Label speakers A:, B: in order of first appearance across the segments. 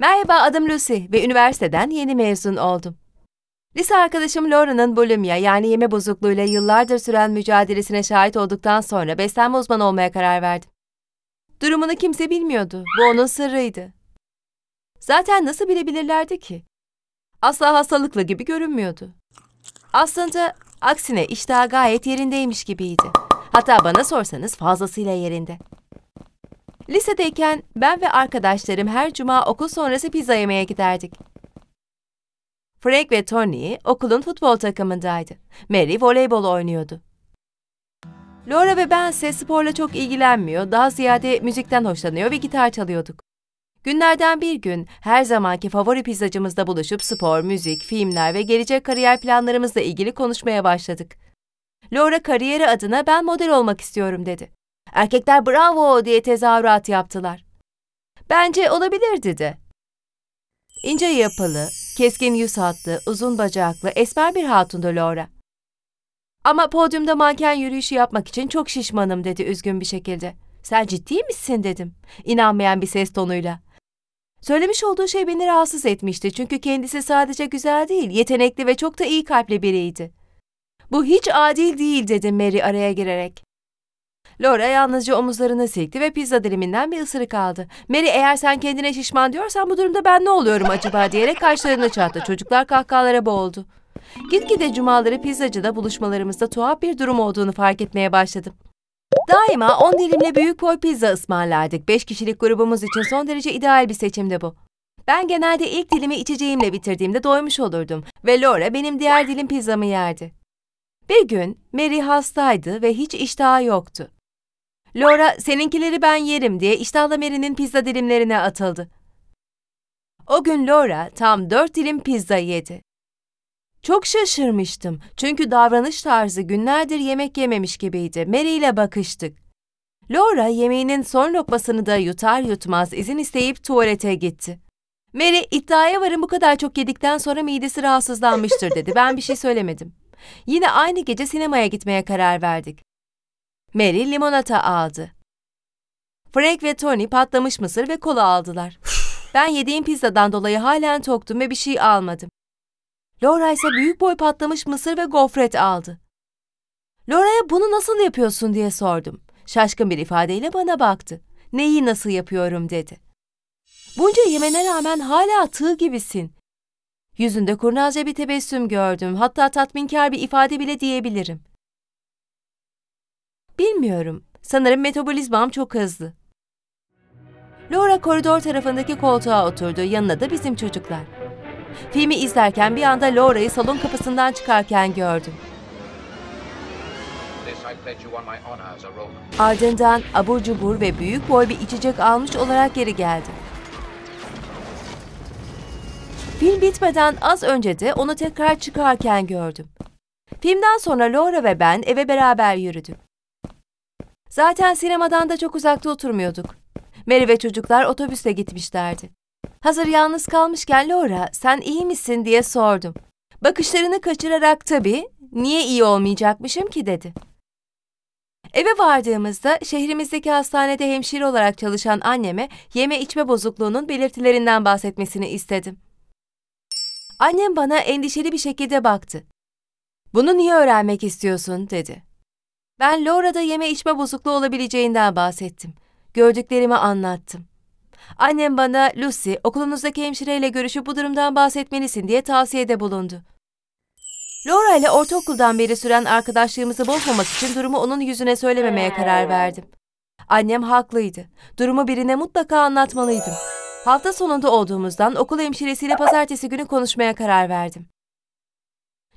A: Merhaba, adım Lucy ve üniversiteden yeni mezun oldum. Lise arkadaşım Laura'nın bulimya yani yeme bozukluğuyla yıllardır süren mücadelesine şahit olduktan sonra beslenme uzmanı olmaya karar verdim. Durumunu kimse bilmiyordu. Bu onun sırrıydı. Zaten nasıl bilebilirlerdi ki? Asla hastalıklı gibi görünmüyordu. Aslında aksine iştahı gayet yerindeymiş gibiydi. Hatta bana sorsanız fazlasıyla yerinde. Lisedeyken ben ve arkadaşlarım her cuma okul sonrası pizza yemeye giderdik. Frank ve Tony okulun futbol takımındaydı. Mary voleybol oynuyordu. Laura ve ben ise sporla çok ilgilenmiyor, daha ziyade müzikten hoşlanıyor ve gitar çalıyorduk. Günlerden bir gün her zamanki favori pizzacımızda buluşup spor, müzik, filmler ve gelecek kariyer planlarımızla ilgili konuşmaya başladık. Laura kariyeri adına ben model olmak istiyorum dedi. Erkekler bravo diye tezahürat yaptılar. Bence olabilir dedi. İnce yapılı, keskin yüz hatlı, uzun bacaklı, esmer bir hatundu Laura. Ama podyumda manken yürüyüşü yapmak için çok şişmanım dedi üzgün bir şekilde. Sen ciddi misin dedim, inanmayan bir ses tonuyla. Söylemiş olduğu şey beni rahatsız etmişti çünkü kendisi sadece güzel değil, yetenekli ve çok da iyi kalpli biriydi. Bu hiç adil değil dedi Mary araya girerek. Laura yalnızca omuzlarını silkti ve pizza diliminden bir ısırık aldı. Mary eğer sen kendine şişman diyorsan bu durumda ben ne oluyorum acaba diyerek kaşlarını çattı. Çocuklar kahkahalara boğuldu. Gitgide cumaları pizzacıda buluşmalarımızda tuhaf bir durum olduğunu fark etmeye başladım. Daima 10 dilimle büyük boy pizza ısmarlardık. 5 kişilik grubumuz için son derece ideal bir seçimdi bu. Ben genelde ilk dilimi içeceğimle bitirdiğimde doymuş olurdum ve Laura benim diğer dilim pizzamı yerdi. Bir gün Mary hastaydı ve hiç iştahı yoktu. Laura seninkileri ben yerim diye iştahla Mary'nin pizza dilimlerine atıldı. O gün Laura tam dört dilim pizza yedi. Çok şaşırmıştım çünkü davranış tarzı günlerdir yemek yememiş gibiydi. Mary ile bakıştık. Laura yemeğinin son lokmasını da yutar yutmaz izin isteyip tuvalete gitti. Mary iddiaya varın bu kadar çok yedikten sonra midesi rahatsızlanmıştır dedi. Ben bir şey söylemedim. Yine aynı gece sinemaya gitmeye karar verdik. Mary limonata aldı. Frank ve Tony patlamış mısır ve kola aldılar. Ben yediğim pizzadan dolayı halen toktum ve bir şey almadım. Laura ise büyük boy patlamış mısır ve gofret aldı. Laura'ya bunu nasıl yapıyorsun diye sordum. Şaşkın bir ifadeyle bana baktı. Neyi nasıl yapıyorum dedi. Bunca yemene rağmen hala tığ gibisin. Yüzünde kurnazca bir tebessüm gördüm. Hatta tatminkar bir ifade bile diyebilirim. Bilmiyorum. Sanırım metabolizmam çok hızlı. Laura koridor tarafındaki koltuğa oturdu. Yanına da bizim çocuklar. Filmi izlerken bir anda Laura'yı salon kapısından çıkarken gördüm. Ardından abur cubur ve büyük boy bir içecek almış olarak geri geldi. Film bitmeden az önce de onu tekrar çıkarken gördüm. Filmden sonra Laura ve ben eve beraber yürüdük. Zaten sinemadan da çok uzakta oturmuyorduk. Mary ve çocuklar otobüste gitmişlerdi. Hazır yalnız kalmışken Laura, sen iyi misin diye sordum. Bakışlarını kaçırarak tabii, niye iyi olmayacakmışım ki dedi. Eve vardığımızda şehrimizdeki hastanede hemşire olarak çalışan anneme yeme içme bozukluğunun belirtilerinden bahsetmesini istedim. Annem bana endişeli bir şekilde baktı. Bunu niye öğrenmek istiyorsun dedi. Ben Laura'da yeme içme bozukluğu olabileceğinden bahsettim. Gördüklerimi anlattım. Annem bana Lucy, okulunuzdaki hemşireyle görüşüp bu durumdan bahsetmelisin diye tavsiyede bulundu. Laura ile ortaokuldan beri süren arkadaşlığımızı bozmamak için durumu onun yüzüne söylememeye karar verdim. Annem haklıydı. Durumu birine mutlaka anlatmalıydım. Hafta sonunda olduğumuzdan okul hemşiresiyle pazartesi günü konuşmaya karar verdim.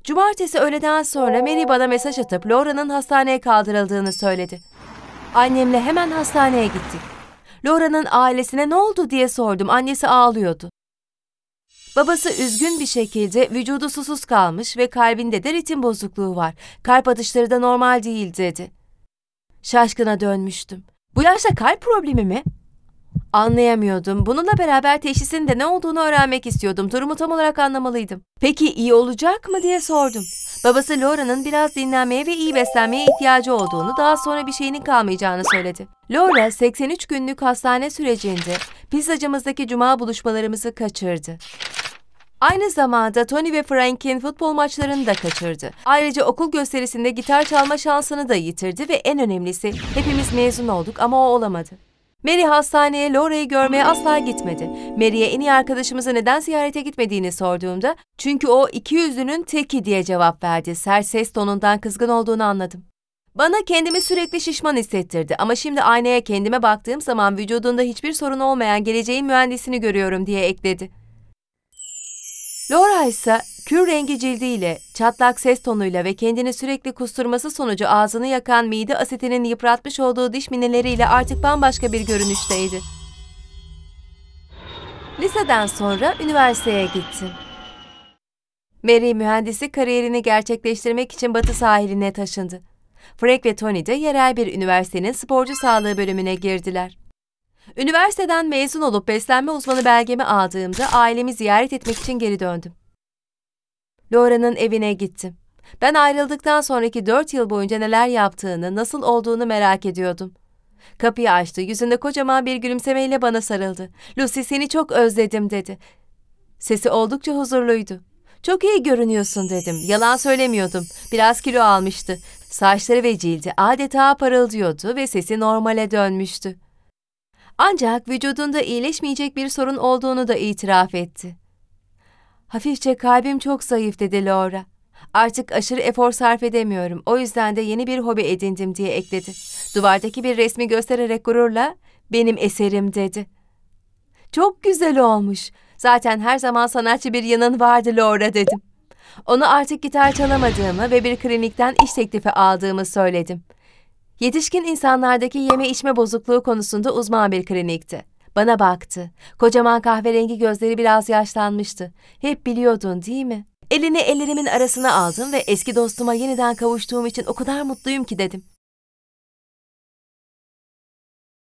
A: Cumartesi öğleden sonra Mary bana mesaj atıp Laura'nın hastaneye kaldırıldığını söyledi. Annemle hemen hastaneye gittik. Laura'nın ailesine ne oldu diye sordum. Annesi ağlıyordu. Babası üzgün bir şekilde vücudu susuz kalmış ve kalbinde de ritim bozukluğu var. Kalp atışları da normal değil dedi. Şaşkına dönmüştüm. Bu yaşta kalp problemi mi? Anlayamıyordum. Bununla beraber teşhisin de ne olduğunu öğrenmek istiyordum. Durumu tam olarak anlamalıydım. Peki iyi olacak mı diye sordum. Babası Laura'nın biraz dinlenmeye ve iyi beslenmeye ihtiyacı olduğunu, daha sonra bir şeyinin kalmayacağını söyledi. Laura 83 günlük hastane sürecinde pizzacımızdaki cuma buluşmalarımızı kaçırdı. Aynı zamanda Tony ve Frank'in futbol maçlarını da kaçırdı. Ayrıca okul gösterisinde gitar çalma şansını da yitirdi ve en önemlisi hepimiz mezun olduk ama o olamadı. Mary hastaneye Laura'yı görmeye asla gitmedi. Mary'e en iyi arkadaşımızı neden ziyarete gitmediğini sorduğumda çünkü o iki yüzlünün teki diye cevap verdi. Sert ses tonundan kızgın olduğunu anladım. Bana kendimi sürekli şişman hissettirdi ama şimdi aynaya kendime baktığım zaman vücudunda hiçbir sorun olmayan geleceğin mühendisini görüyorum diye ekledi. Laura ise kür rengi cildiyle, çatlak ses tonuyla ve kendini sürekli kusturması sonucu ağzını yakan mide asitinin yıpratmış olduğu diş mineleriyle artık bambaşka bir görünüşteydi. Liseden sonra üniversiteye gittim. Mary mühendislik kariyerini gerçekleştirmek için Batı sahiline taşındı. Frank ve Tony de yerel bir üniversitenin sporcu sağlığı bölümüne girdiler. Üniversiteden mezun olup beslenme uzmanı belgemi aldığımda ailemi ziyaret etmek için geri döndüm. Laura'nın evine gittim. Ben ayrıldıktan sonraki dört yıl boyunca neler yaptığını, nasıl olduğunu merak ediyordum. Kapıyı açtı, yüzünde kocaman bir gülümsemeyle bana sarıldı. Lucy seni çok özledim dedi. Sesi oldukça huzurluydu. Çok iyi görünüyorsun dedim. Yalan söylemiyordum. Biraz kilo almıştı. Saçları ve cildi adeta parıldıyordu ve sesi normale dönmüştü. Ancak vücudunda iyileşmeyecek bir sorun olduğunu da itiraf etti. Hafifçe kalbim çok zayıf dedi Laura. Artık aşırı efor sarf edemiyorum. O yüzden de yeni bir hobi edindim diye ekledi. Duvardaki bir resmi göstererek gururla benim eserim dedi. Çok güzel olmuş. Zaten her zaman sanatçı bir yanın vardı Laura dedim. Onu artık gitar çalamadığımı ve bir klinikten iş teklifi aldığımı söyledim. Yetişkin insanlardaki yeme içme bozukluğu konusunda uzman bir klinikti. Bana baktı. Kocaman kahverengi gözleri biraz yaşlanmıştı. Hep biliyordun değil mi? Elini ellerimin arasına aldım ve eski dostuma yeniden kavuştuğum için o kadar mutluyum ki dedim.